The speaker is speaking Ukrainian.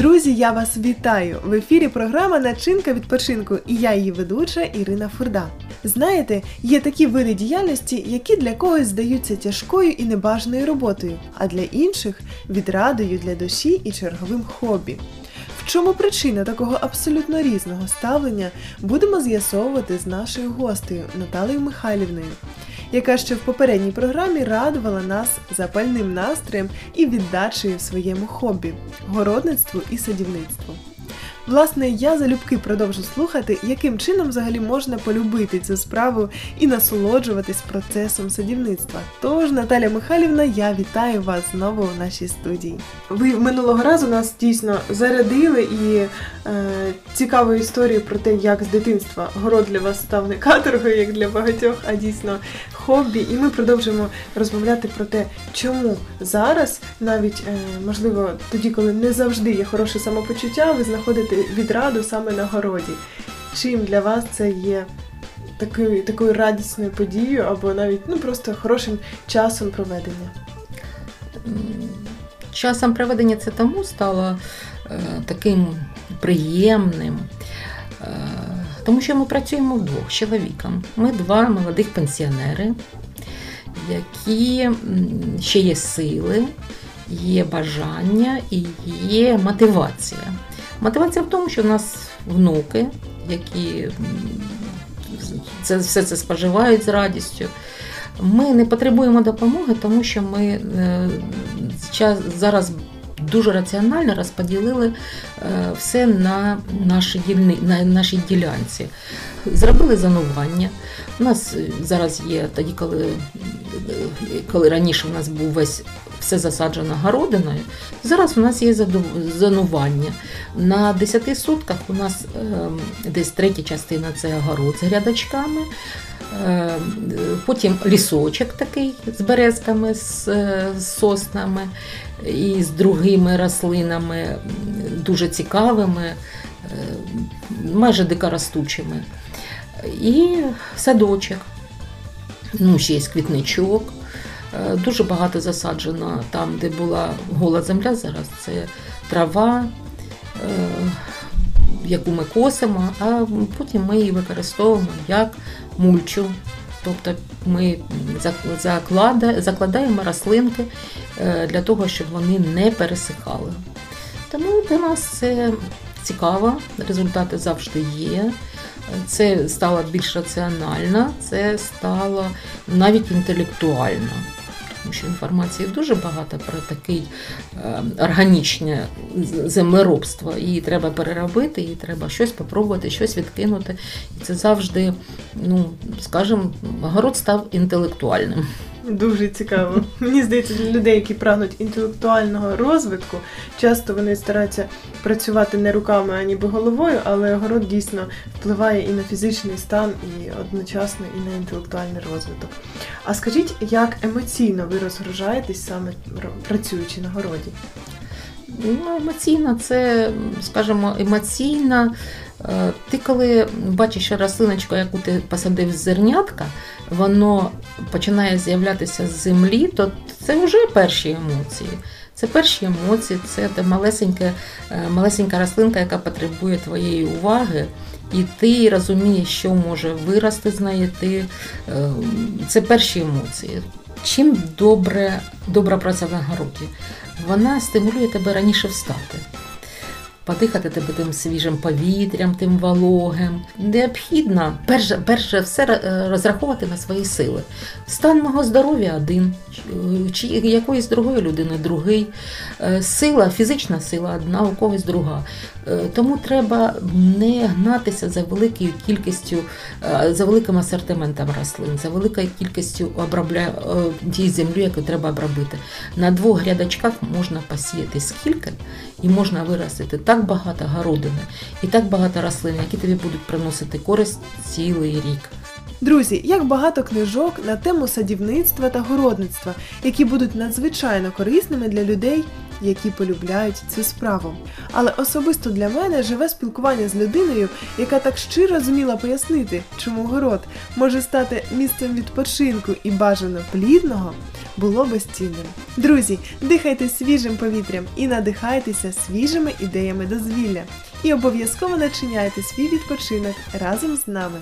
Друзі, я вас вітаю! В ефірі програма Начинка відпочинку і я її ведуча Ірина Фурда. Знаєте, є такі види діяльності, які для когось здаються тяжкою і небажаною роботою, а для інших відрадою для душі і черговим хобі. В чому причина такого абсолютно різного ставлення будемо з'ясовувати з нашою гостею Наталею Михайлівною, яка ще в попередній програмі радувала нас запальним настроєм і віддачею своєму хобі городництву і садівництву. Власне, я залюбки продовжу слухати, яким чином взагалі можна полюбити цю справу і насолоджуватись процесом садівництва. Тож, Наталя Михайлівна, я вітаю вас знову у нашій студії. Ви минулого разу нас дійсно зарядили і е, цікавою історією про те, як з дитинства город для вас став не каторгою, як для багатьох, а дійсно хобі. І ми продовжуємо розмовляти про те, чому зараз, навіть е, можливо, тоді, коли не завжди є хороше самопочуття, ви знаходите відраду саме на городі. Чим для вас це є такою такою радісною подією, або навіть ну просто хорошим часом проведення? Часом проведення це тому стало е, таким приємним, е, тому що ми працюємо вдвох з чоловіком. Ми два молодих пенсіонери, які ще є сили, є бажання і є мотивація. Мотивація в тому, що в нас внуки, які це все це споживають з радістю. Ми не потребуємо допомоги, тому що ми е, зараз дуже раціонально розподілили е, все на дільни, на нашій ділянці. Зробили занування. У нас зараз є тоді, коли коли раніше у нас був весь все засаджено городиною, зараз у нас є занування. На 10 сутках у нас ем, десь третя частина це огород з грядочками. Ем, потім лісочок такий з березками, з соснами і з другими рослинами, дуже цікавими, ем, майже дикоростучими. І садочок, ну, ще є квітничок. Е, дуже багато засаджено там, де була гола земля, зараз це трава, е, яку ми косимо, а потім ми її використовуємо як мульчу. Тобто ми закладаємо рослинки е, для того, щоб вони не пересихали. Тому для нас це цікаво, результати завжди є. Це стало більш раціонально, це стало навіть інтелектуально що інформації дуже багато про таке органічне землеробство. Її треба переробити, її треба щось спробувати, щось відкинути. І це завжди, ну скажімо, город став інтелектуальним. Дуже цікаво. Мені здається, для людей, які прагнуть інтелектуального розвитку, часто вони стараються працювати не руками, а ніби головою, але город дійсно впливає і на фізичний стан, і одночасно і на інтелектуальний розвиток. А скажіть, як емоційно ви розгружаєтесь саме працюючи на городі? Ну, Емоційно, це, скажімо, емоційна. Е, ти коли бачиш рослиночку, яку ти посадив з зернятка, воно починає з'являтися з землі, то це вже перші емоції. Це перші емоції, це малесенька, е, малесенька рослинка, яка потребує твоєї уваги. І ти розумієш, що може вирости з неї. Ти, е, Це перші емоції. Чим добре, добра праця на городі? Вона стимулює тебе раніше встати подихати тебе тим свіжим повітрям, тим вологим. Необхідно перше, перше все е, розраховувати на свої сили. Стан мого здоров'я один, чи якоїсь другої людини другий. Е, сила, фізична сила одна, у когось друга. Е, тому треба не гнатися за великою кількістю, за великим асортиментом рослин, за великою кількістю обробля... тієї землі, яку треба обробити. На двох грядочках можна посіяти скільки і можна виростити так багато городини і так багато рослин, які тобі будуть приносити користь цілий рік. Друзі, як багато книжок на тему садівництва та городництва, які будуть надзвичайно корисними для людей, які полюбляють цю справу. Але особисто для мене живе спілкування з людиною, яка так щиро зуміла пояснити, чому город може стати місцем відпочинку і бажано плідного, було безцінним. Друзі, дихайте свіжим повітрям і надихайтеся свіжими ідеями дозвілля. І обов'язково начиняйте свій відпочинок разом з нами.